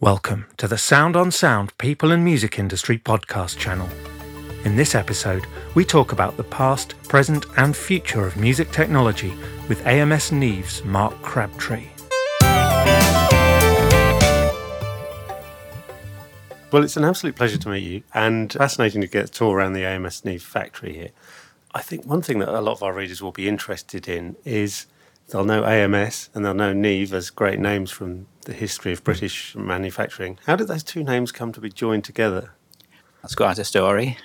Welcome to the Sound on Sound People and Music Industry podcast channel. In this episode, we talk about the past, present, and future of music technology with AMS Neve's Mark Crabtree. Well, it's an absolute pleasure to meet you and fascinating to get a tour around the AMS Neve factory here. I think one thing that a lot of our readers will be interested in is they'll know AMS and they'll know Neve as great names from the history of British manufacturing. How did those two names come to be joined together? That's quite a story.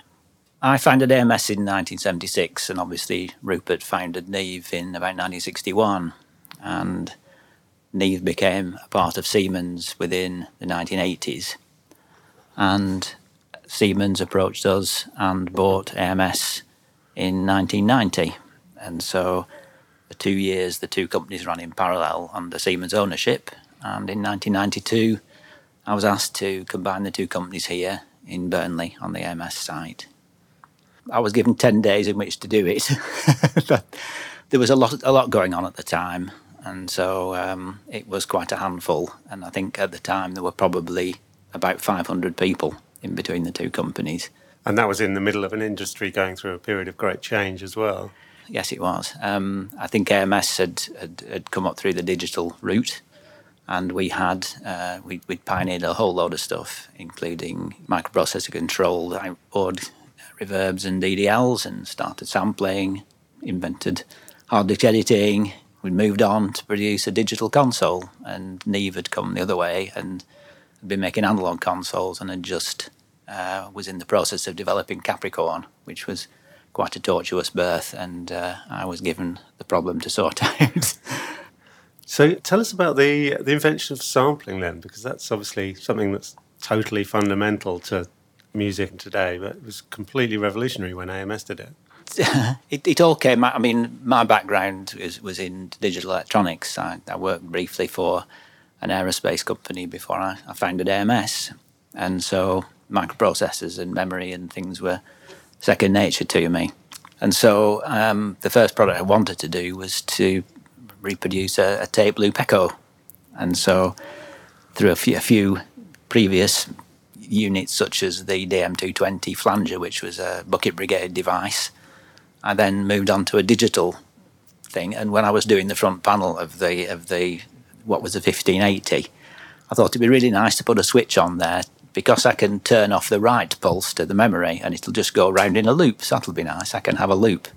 I founded AMS in 1976, and obviously Rupert founded Neve in about 1961. And Neve became a part of Siemens within the 1980s. And Siemens approached us and bought AMS in 1990. And so for two years, the two companies ran in parallel under Siemens ownership. And in 1992, I was asked to combine the two companies here in Burnley on the AMS site. I was given 10 days in which to do it. there was a lot, a lot going on at the time. And so um, it was quite a handful. And I think at the time there were probably about 500 people in between the two companies. And that was in the middle of an industry going through a period of great change as well. Yes, it was. Um, I think AMS had, had, had, come up through the digital route, and we had uh, we we pioneered a whole load of stuff, including microprocessor controlled outboard reverbs and DDLs, and started sampling, invented hard disk editing. We moved on to produce a digital console, and Neve had come the other way and been making analog consoles, and had just uh, was in the process of developing Capricorn, which was quite a tortuous birth, and uh, I was given the problem to sort out. so, tell us about the the invention of sampling then, because that's obviously something that's totally fundamental to music today, but it was completely revolutionary when AMS did it. it, it all came. I mean, my background was, was in digital electronics. I, I worked briefly for an aerospace company before I, I founded AMS, and so microprocessors and memory and things were second nature to me. And so um, the first product I wanted to do was to reproduce a, a tape loop echo. And so through a few, a few previous units, such as the DM220 flanger, which was a bucket brigade device, I then moved on to a digital thing. And when I was doing the front panel of the of the what was a 1580, I thought it'd be really nice to put a switch on there because I can turn off the write pulse to the memory and it'll just go around in a loop. So that'll be nice. I can have a loop.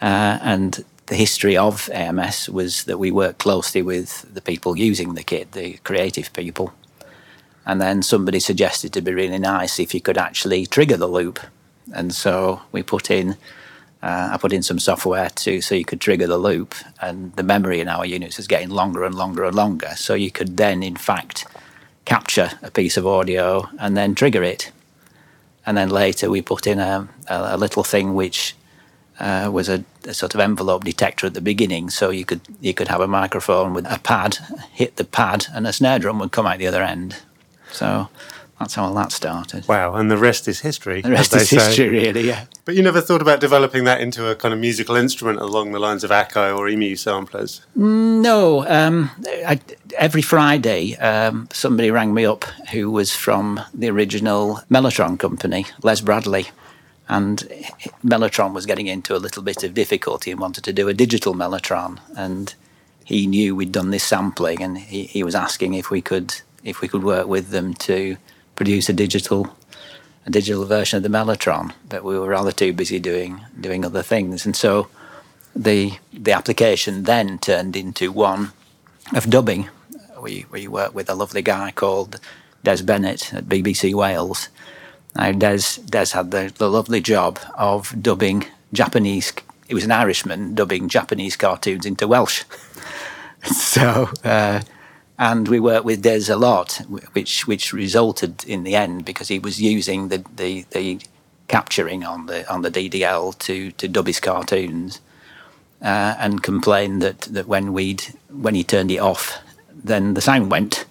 Uh, and the history of AMS was that we worked closely with the people using the kit, the creative people. And then somebody suggested it'd be really nice if you could actually trigger the loop. And so we put in, uh, I put in some software to so you could trigger the loop, and the memory in our units is getting longer and longer and longer. So you could then, in fact, capture a piece of audio and then trigger it. And then later we put in a, a, a little thing which uh, was a, a, sort of envelope detector at the beginning, so you could you could have a microphone with a pad, hit the pad, and a snare drum would come out the other end. So that's how all that started. Wow, and the rest is history. The rest is say. history, really, yeah. But you never thought about developing that into a kind of musical instrument along the lines of Akai or EMU samplers? No. Um, I, every Friday, um, somebody rang me up who was from the original Mellotron company, Les Bradley. And Mellotron was getting into a little bit of difficulty and wanted to do a digital Mellotron. And he knew we'd done this sampling, and he, he was asking if we could if we could work with them to produce a digital a digital version of the Mellotron, but we were rather too busy doing doing other things, and so the the application then turned into one of dubbing. We we worked with a lovely guy called Des Bennett at BBC Wales. Now Des Des had the, the lovely job of dubbing Japanese. He was an Irishman dubbing Japanese cartoons into Welsh. so. Uh, and we worked with Des a lot, which which resulted in the end because he was using the, the, the capturing on the on the DDL to to dub his cartoons, uh, and complained that that when we'd when he turned it off, then the sound went,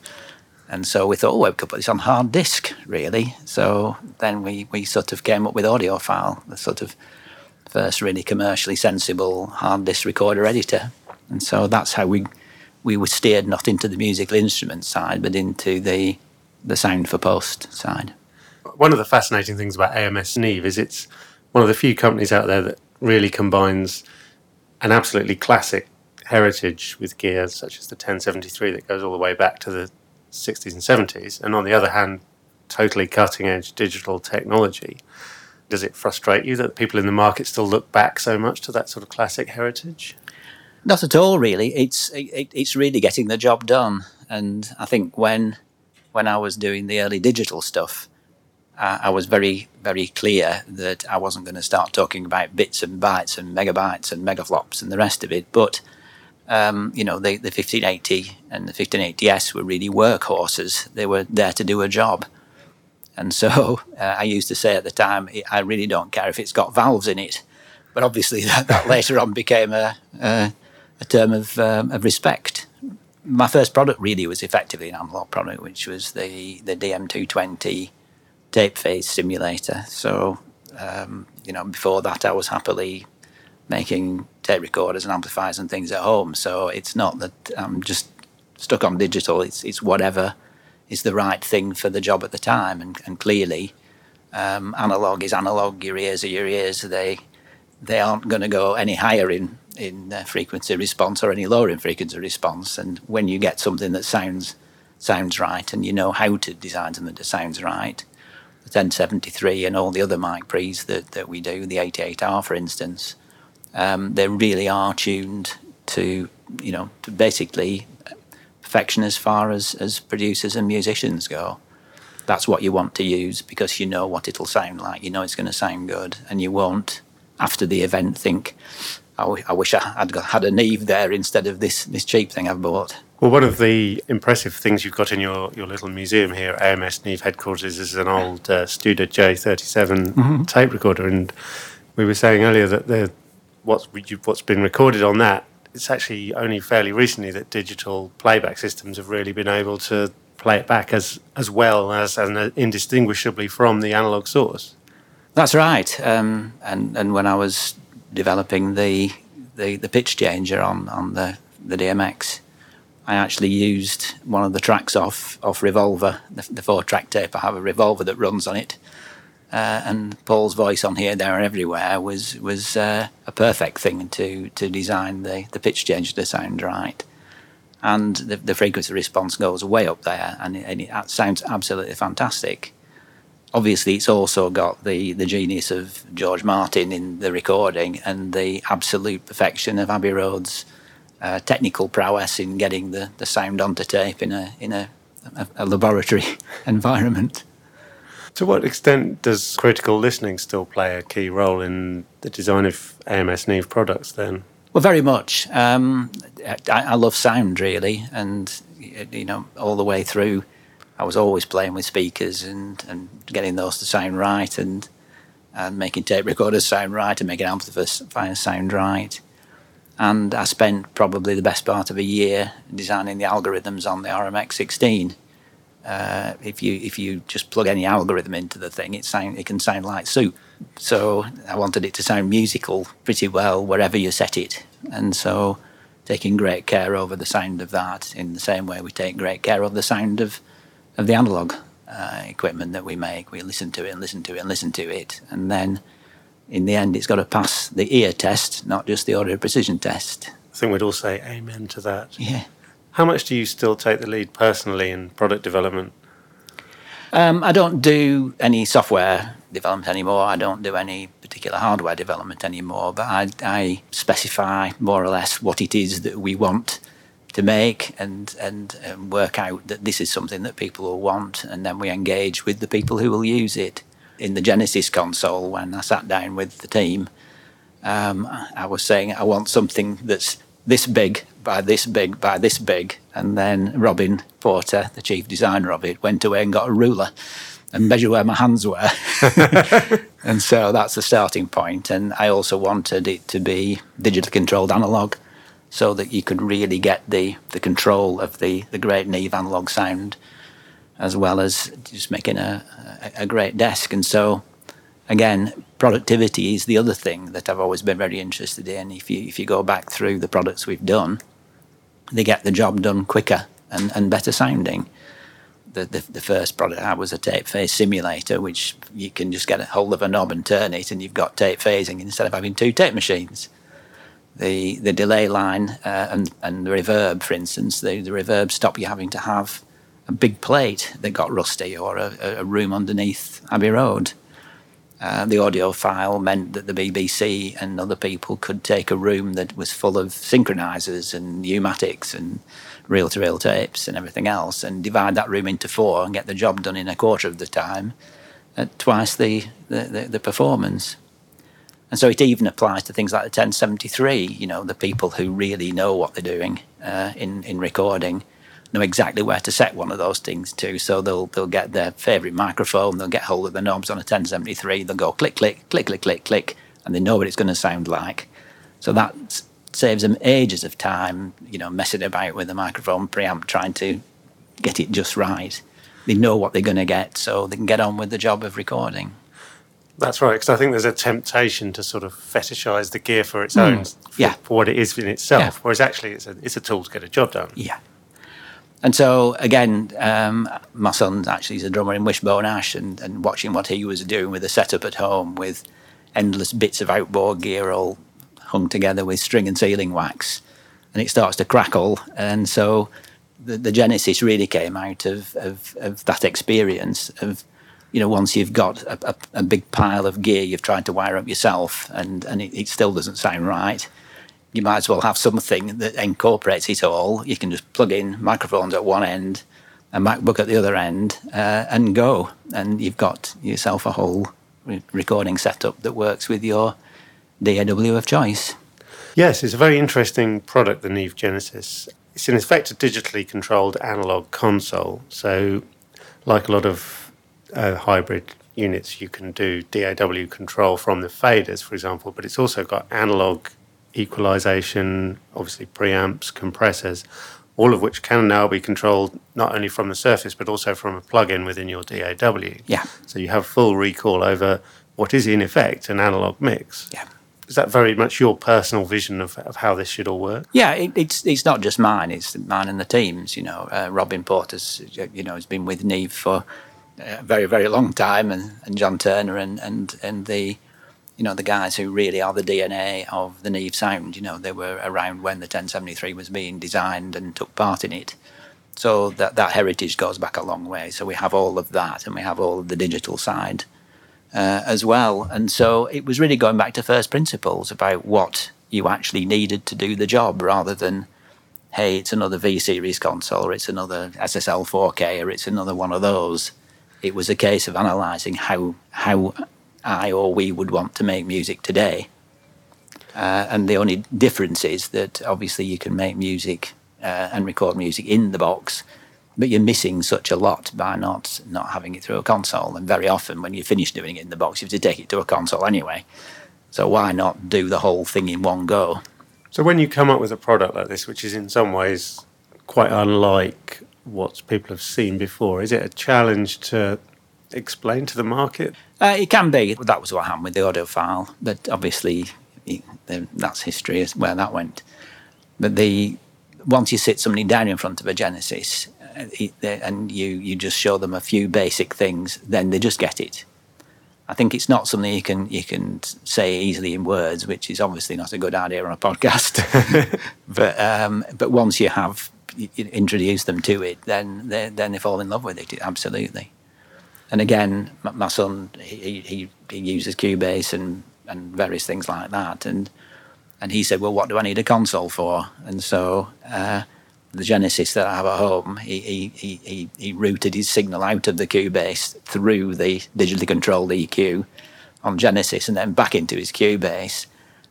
and so we thought, oh, we could put this on hard disk, really. So then we we sort of came up with AudioFile, the sort of first really commercially sensible hard disk recorder editor, and so that's how we we were steered not into the musical instrument side, but into the the sound for post side. One of the fascinating things about AMS Neve is it's one of the few companies out there that really combines an absolutely classic heritage with gear such as the 1073 that goes all the way back to the 60s and 70s, and on the other hand, totally cutting edge digital technology. Does it frustrate you that people in the market still look back so much to that sort of classic heritage? Not at all, really. It's it, it's really getting the job done, and I think when when I was doing the early digital stuff, uh, I was very very clear that I wasn't going to start talking about bits and bytes and megabytes and megaflops and the rest of it, but um, you know, the, the 1580 and the 1580S were really workhorses. They were there to do a job. And so uh, I used to say at the time, I really don't care if it's got valves in it. But obviously, that, that later on became a, a, a term of, um, of respect. My first product really was effectively an analog product, which was the, the DM220 tape phase simulator. So, um, you know, before that, I was happily making tape recorders and amplifiers and things at home. So it's not that I'm just stuck on digital. It's it's whatever is the right thing for the job at the time. And, and clearly, um, analog is analog. Your ears are your ears. They they aren't going to go any higher in in uh, frequency response or any lower in frequency response. And when you get something that sounds sounds right and you know how to design something that sounds right, the 1073 and all the other mic pre's that, that we do, the 88R for instance, um, they really are tuned to, you know, to basically perfection as far as, as producers and musicians go. That's what you want to use because you know what it'll sound like. You know it's going to sound good, and you won't, after the event, think, I, w- I wish I had got, had a Neve there instead of this, this cheap thing I've bought. Well, one of the impressive things you've got in your, your little museum here at AMS Neve headquarters is an old uh, Studer J37 mm-hmm. tape recorder. And we were saying earlier that the what's what's been recorded on that, it's actually only fairly recently that digital playback systems have really been able to play it back as as well as and indistinguishably from the analog source. That's right. Um, and and when I was developing the the, the pitch changer on on the the DMX, I actually used one of the tracks off off Revolver, the, the four track tape. I have a Revolver that runs on it, uh, and Paul's voice on here, there, and everywhere was was uh, a perfect thing to to design the the pitch change to sound right, and the, the frequency response goes way up there, and it, and it sounds absolutely fantastic. Obviously, it's also got the the genius of George Martin in the recording and the absolute perfection of Abbey Road's uh, technical prowess in getting the, the sound onto tape in a in a, a, a laboratory environment. To what extent does critical listening still play a key role in the design of AMS Neve products then? Well, very much. Um, I, I, love sound really, and you know, all the way through, I was always playing with speakers and, and getting those to sound right, and and making tape recorders sound right, and making amplifiers sound right. And I spent probably the best part of a year designing the algorithms on the RMX 16 uh, if you if you just plug any algorithm into the thing, it sound it can sound like soup. So I wanted it to sound musical pretty well wherever you set it, and so taking great care over the sound of that in the same way we take great care of the sound of of the analog uh, equipment that we make. We listen to it and listen to it and listen to it, and then in the end, it's got to pass the ear test, not just the audio precision test. I think we'd all say amen to that. Yeah. How much do you still take the lead personally in product development? Um, I don't do any software development anymore. I don't do any particular hardware development anymore, but I, I specify more or less what it is that we want to make and, and, and work out that this is something that people will want, and then we engage with the people who will use it. In the Genesis console, when I sat down with the team, um, I was saying I want something that's this big by this big by this big. And then Robin Porter, the chief designer of it, went away and got a ruler and measured where my hands were. and so that's the starting point. And I also wanted it to be digitally controlled analog so that you could really get the, the control of the, the great Neve analog sound as well as just making a, a, a great desk. And so again, productivity is the other thing that I've always been very interested in. If you if you go back through the products we've done, they get the job done quicker and, and better sounding. The, the, the first product I had was a tape phase simulator, which you can just get a hold of a knob and turn it, and you've got tape phasing instead of having two tape machines. The the delay line uh, and and the reverb, for instance, the, the reverb stop you having to have a big plate that got rusty or a, a room underneath Abbey Road. Uh, the file meant that the BBC and other people could take a room that was full of synchronizers and pneumatics and reel to reel tapes and everything else and divide that room into four and get the job done in a quarter of the time at twice the, the, the, the performance. And so it even applies to things like the 1073, you know, the people who really know what they're doing uh, in, in recording know exactly where to set one of those things to. So they'll they'll get their favourite microphone, they'll get hold of the knobs on a 1073, they'll go click, click, click, click, click, click, and they know what it's going to sound like. So that saves them ages of time, you know, messing about with the microphone preamp, trying to get it just right. They know what they're going to get, so they can get on with the job of recording. That's right, because I think there's a temptation to sort of fetishize the gear for its mm. own, for, yeah. for what it is in itself, yeah. whereas actually it's a, it's a tool to get a job done. Yeah. And so again, um, my son actually is a drummer in Wishbone Ash, and, and watching what he was doing with a setup at home with endless bits of outboard gear all hung together with string and sealing wax, and it starts to crackle. And so the, the genesis really came out of, of, of, that experience of, you know, once you've got a, a, a, big pile of gear you've tried to wire up yourself and, and it, it still doesn't sound right you might as well have something that incorporates it all. You can just plug in microphones at one end, a MacBook at the other end, uh, and go. And you've got yourself a whole re- recording setup that works with your DAW of choice. Yes, it's a very interesting product, the Neve Genesis. It's in effect a digitally controlled analog console. So, like a lot of uh, hybrid units, you can do DAW control from the faders, for example, but it's also got analog equalization, obviously preamps, compressors, all of which can now be controlled not only from the surface but also from a plug-in within your DAW. Yeah. So you have full recall over what is in effect an analog mix. Yeah. Is that very much your personal vision of, of how this should all work? Yeah, it, it's it's not just mine; it's mine and the teams. You know, uh, Robin Porter's you know has been with Neve for a very very long time, and, and John Turner and and and the you know, the guys who really are the DNA of the Neve sound. You know, they were around when the 1073 was being designed and took part in it. So that that heritage goes back a long way. So we have all of that, and we have all of the digital side uh, as well. And so it was really going back to first principles about what you actually needed to do the job, rather than hey, it's another V series console, or it's another SSL 4K, or it's another one of those. It was a case of analysing how how I or we would want to make music today. Uh, and the only difference is that obviously you can make music uh, and record music in the box, but you're missing such a lot by not not having it through a console. And very often, when you finish doing it in the box, you have to take it to a console anyway. So why not do the whole thing in one go? So when you come up with a product like this, which is in some ways quite unlike what people have seen before, is it a challenge to explain to the market? Uh, it can be. That was what happened with the AudioFile, but obviously it, that's history where that went. But the once you sit somebody down in front of a Genesis uh, it, and you, you just show them a few basic things, then they just get it. I think it's not something you can you can say easily in words, which is obviously not a good idea on a podcast. but um, but once you have introduced them to it, then they, then they fall in love with it. Absolutely. And again, my son he, he, he uses Cubase and and various things like that, and and he said, well, what do I need a console for? And so. Uh, the Genesis that I have at home, he, he, he, he routed his signal out of the Cubase through the digitally controlled EQ on Genesis and then back into his Cubase.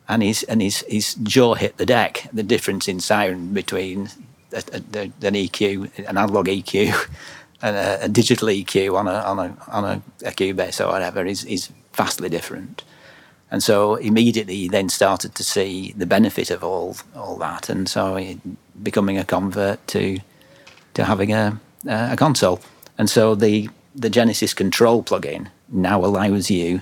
And his, and his, his jaw hit the deck, the difference in sound between a, a, an EQ, an analog EQ, a, a, digital EQ on a on a on a, a Cubase or whatever is is vastly different. And so immediately he then started to see the benefit of all all that, and so he, becoming a convert to to having a a console. And so the the Genesis Control plugin now allows you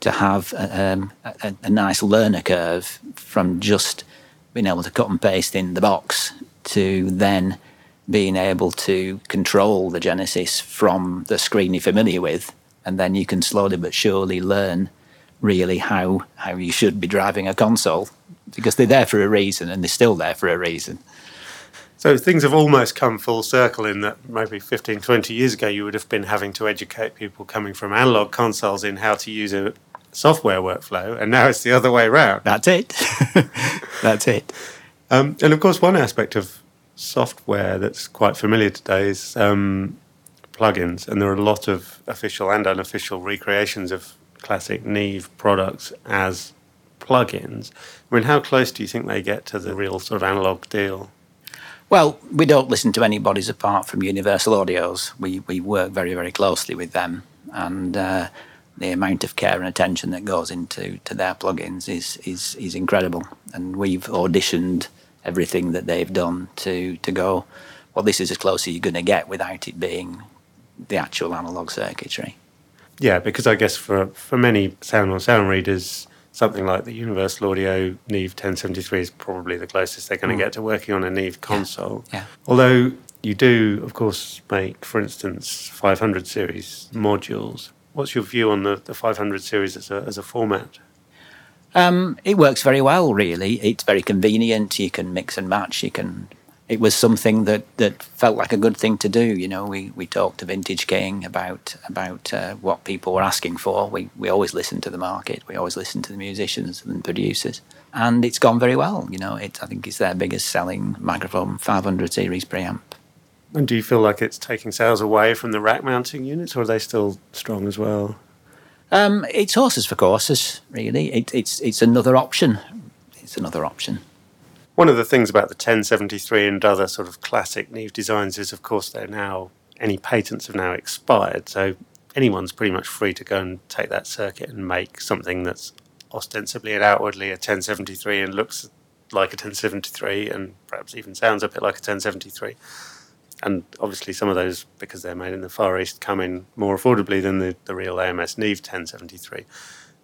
to have a, um, a, a nice learner curve from just being able to cut and paste in the box to then being able to control the Genesis from the screen you're familiar with, and then you can slowly but surely learn really how how you should be driving a console because they're there for a reason and they're still there for a reason. So things have almost come full circle in that maybe 15, 20 years ago you would have been having to educate people coming from analog consoles in how to use a software workflow, and now it's the other way around. That's it. That's it. Um, and of course, one aspect of software that's quite familiar today is um, plugins, and there are a lot of official and unofficial recreations of classic Neve products as plugins. I mean, how close do you think they get to the real sort of analog deal? Well, we don't listen to anybody's apart from Universal Audios. We we work very very closely with them, and uh, the amount of care and attention that goes into to their plugins is is is incredible. And we've auditioned everything that they've done to to go. Well, this is as close as you're going to get without it being the actual analog circuitry. Yeah, because I guess for for many sound on sound readers, something like the Universal Audio Neve 1073 is probably the closest they're going to mm. get to working on a Neve console. Yeah. yeah. Although you do, of course, make, for instance, 500 series modules. What's your view on the, the 500 series as a, as a format? Um, it works very well, really. It's very convenient. You can mix and match. You can it was something that, that felt like a good thing to do. You know, we, we talked to Vintage King about about uh, what people were asking for. We we always listen to the market. We always listen to the musicians and producers, and it's gone very well. You know, it I think it's their biggest selling microphone 500 series preamp. And do you feel like it's taking sales away from the rack mounting units, or are they still strong as well? Um, it's horses for courses, really. It, it's it's another option. It's another option. One of the things about the 1073 and other sort of classic Neve designs is, of course, they're now any patents have now expired, so anyone's pretty much free to go and take that circuit and make something that's ostensibly and outwardly a 1073 and looks like a 1073 and perhaps even sounds a bit like a 1073. And obviously, some of those, because they're made in the Far East, come in more affordably than the, the real AMS Neve 1073.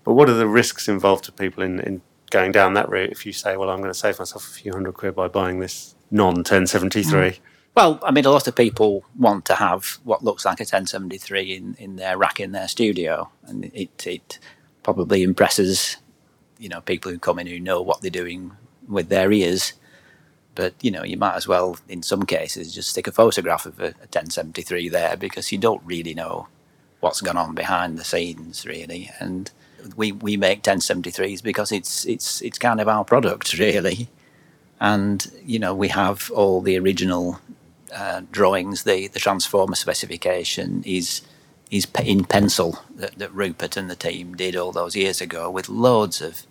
But what are the risks involved to people in, in going down that route if you say, well, I'm going to save myself a few hundred quid by buying this non 1073? Mm. Well, I mean, a lot of people want to have what looks like a 1073 in, in their rack in their studio, and it, it probably impresses, you know, people who come in who know what they're doing with their ears. But you know, you might as well, in some cases, just stick a photograph of a, a 1073 there because you don't really know what's gone on behind the scenes, really. And we we make 1073s because it's it's it's kind of our product really, and you know we have all the original uh, drawings. The the transformer specification is is in pencil that, that Rupert and the team did all those years ago with loads of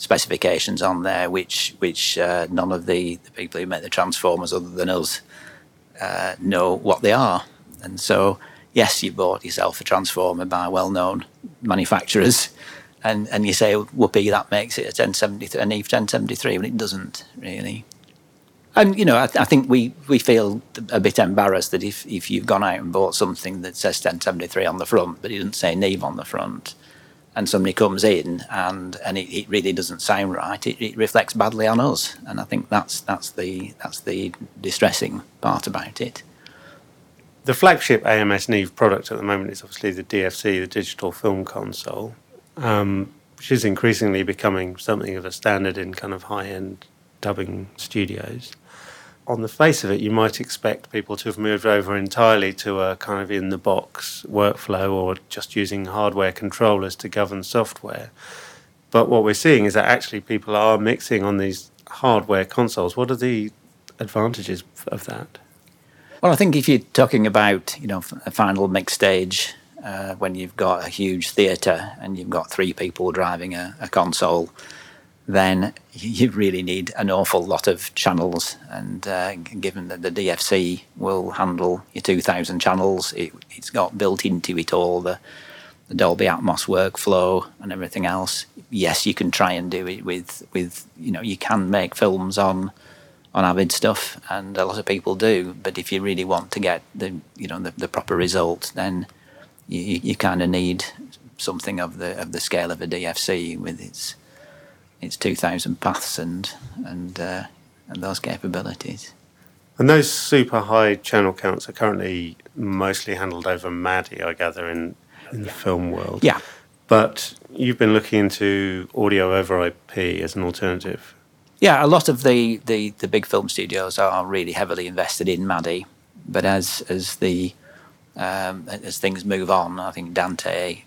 specifications on there, which which uh, none of the, the people who make the transformers other than us uh, know what they are, and so yes, you bought yourself a transformer by well-known manufacturers, and and you say, whoopee, that makes it a 1073, a Neve 1073, but it doesn't really. And you know, I, I, think we, we feel a bit embarrassed that if, if you've gone out and bought something that says 1073 on the front, but it doesn't say Neve on the front, and somebody comes in and and it, it really doesn't sound right, it, it reflects badly on us, and I think that's that's the that's the distressing part about it. The flagship AMS Neve product at the moment is obviously the DFC, the digital film console um, which is increasingly becoming something of a standard in kind of high end dubbing studios. On the face of it, you might expect people to have moved over entirely to a kind of in the box workflow or just using hardware controllers to govern software. But what we're seeing is that actually people are mixing on these hardware consoles. What are the advantages of that? Well, I think if you're talking about you know a final mix stage uh, when you've got a huge theatre and you've got three people driving a, a, console, then you really need an awful lot of channels. And uh, given that the DFC will handle your 2,000 channels, it, has got built into it all the, the Dolby Atmos workflow and everything else. Yes, you can try and do it with, with you know, you can make films on on Avid stuff, and a lot of people do. But if you really want to get the you know the, the proper result, then you, you kind of need something of the of the scale of a DFC with its its two thousand paths and and uh, and those capabilities. And those super high channel counts are currently mostly handled over MADI, I gather, in, in the film world. Yeah. But you've been looking into audio over IP as an alternative. Yeah, a lot of the, the, the big film studios are really heavily invested in MADI, but as as the um, as things move on, I think Dante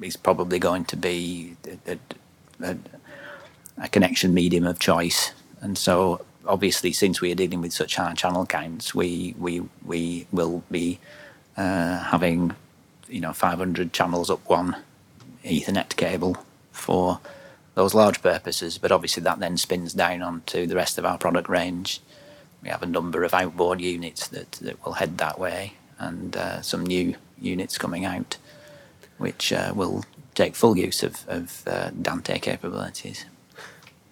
is probably going to be a, a, a connection medium of choice, and so obviously, since we are dealing with such high channel counts, we we we will be uh, having you know 500 channels up one Ethernet cable for those large purposes. But obviously, that then spins down onto the rest of our product range. We have a number of outboard units that, that will head that way, and uh, some new units coming out, which uh, will take full use of, of uh, Dante capabilities.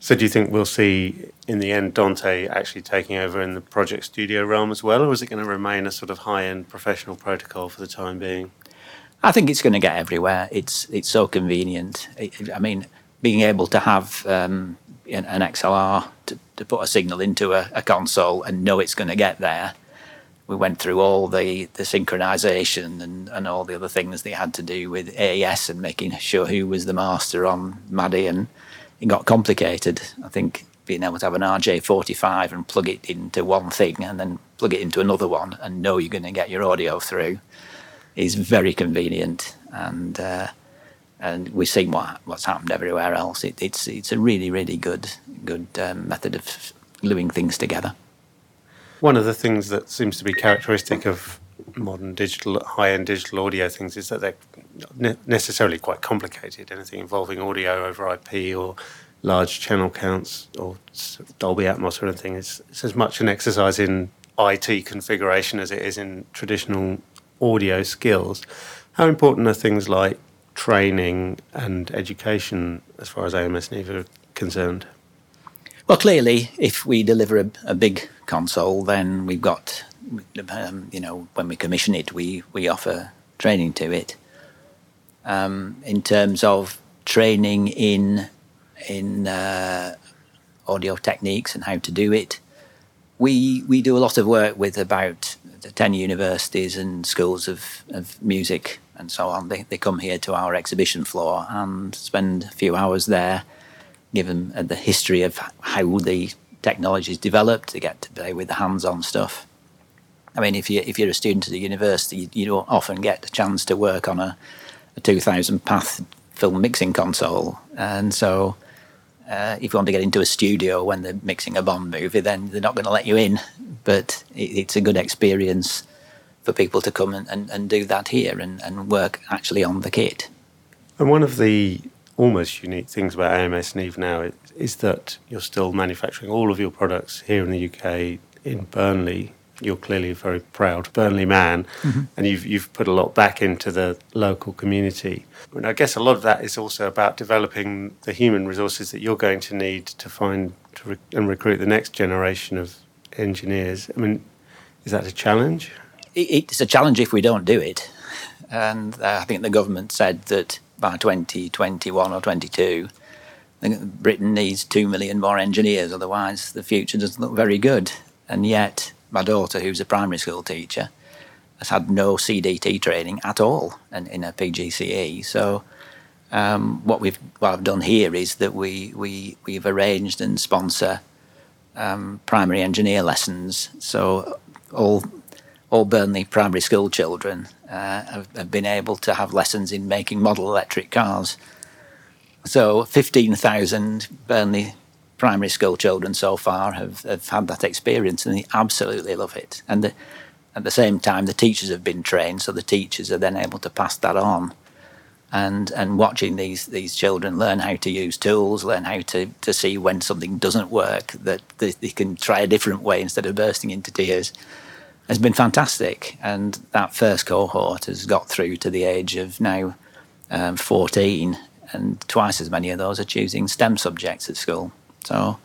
So, do you think we'll see in the end Dante actually taking over in the project studio realm as well, or is it going to remain a sort of high end professional protocol for the time being? I think it's going to get everywhere. It's it's so convenient. I mean, being able to have um, an, XLR to, to, put a signal into a, a console and know it's going to get there. We went through all the, the synchronization and, and all the other things they had to do with AES and making sure who was the master on MADI, and it got complicated. I think being able to have an RJ45 and plug it into one thing and then plug it into another one and know you're going to get your audio through is very convenient, and uh, and we've seen what what's happened everywhere else. It, it's it's a really really good good um, method of gluing things together. One of the things that seems to be characteristic of modern digital high-end digital audio things is that they're not necessarily quite complicated. Anything involving audio over IP or large channel counts or Dolby Atmos or anything is it's as much an exercise in IT configuration as it is in traditional audio skills. How important are things like training and education as far as AMS Neve are concerned? Well, clearly, if we deliver a, a big console, then we've got, um, you know, when we commission it, we, we offer training to it. Um, in terms of training in in uh, audio techniques and how to do it, we we do a lot of work with about 10 universities and schools of, of music and so on. They, they come here to our exhibition floor and spend a few hours there, give them uh, the history of how the technology is developed. They get to play with the hands on stuff. I mean, if, you, if you're a student at a university, you, don't often get the chance to work on a, a 2000 path film mixing console. And so uh, if you want to get into a studio when they're mixing a Bond movie, then they're not going to let you in. But it, it's a good experience for people to come and, and, and do that here and, and work actually on the kit. And one of the almost unique things about AMS Neve now is, is that you're still manufacturing all of your products here in the UK in Burnley you're clearly a very proud Burnley man, mm-hmm. and you've you've put a lot back into the local community. And I guess a lot of that is also about developing the human resources that you're going to need to find to re- and recruit the next generation of engineers. I mean, is that a challenge? It's a challenge if we don't do it, and uh, I think the government said that by 2021 or 22. Britain needs two million more engineers, otherwise the future doesn't look very good. And yet, my daughter, who's a primary school teacher, has had no CDT training at all in, in a PGCE. So um, what we've what I've done here is that we we we've arranged and sponsor um, primary engineer lessons. So all all Burnley primary school children uh, have, have, been able to have lessons in making model electric cars. So 15,000 Burnley primary school children so far have, have had that experience and they absolutely love it. And the, at the same time, the teachers have been trained, so the teachers are then able to pass that on. And, and watching these, these children learn how to use tools, learn how to, to see when something doesn't work, that they, they can try a different way instead of bursting into tears, has been fantastic. And that first cohort has got through to the age of now um, 14, and twice as many of those are choosing STEM subjects at school. So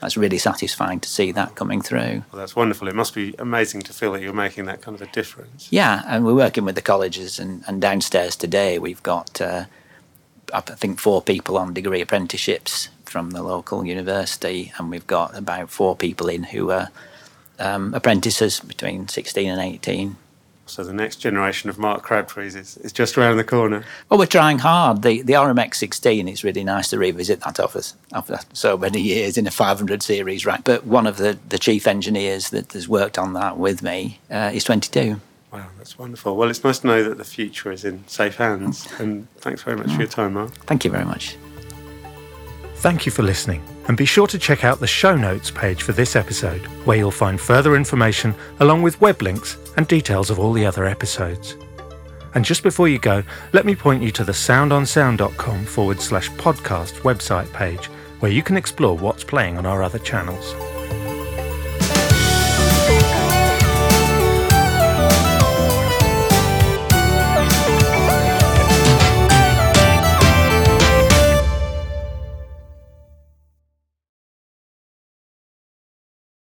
that's really satisfying to see that coming through. Well, that's wonderful. It must be amazing to feel that you're making that kind of a difference. Yeah, and we're working with the colleges, and, and downstairs today we've got, uh, I think, four people on degree apprenticeships from the local university, and we've got about four people in who are um, apprentices between 16 and 18. So the next generation of Mark Crabtrees is, is just around the corner. Well, we're trying hard. The the RMX 16, it's really nice to revisit that after, after so many years in a 500 series rack. But one of the, the chief engineers that has worked on that with me uh, is 22. Wow, that's wonderful. Well, it's nice to know that the future is in safe hands. And thanks very much for your time, Mark. Thank you very much. Thank you for listening, and be sure to check out the show notes page for this episode, where you'll find further information along with web links and details of all the other episodes. And just before you go, let me point you to the soundonsound.com forward slash podcast website page, where you can explore what's playing on our other channels.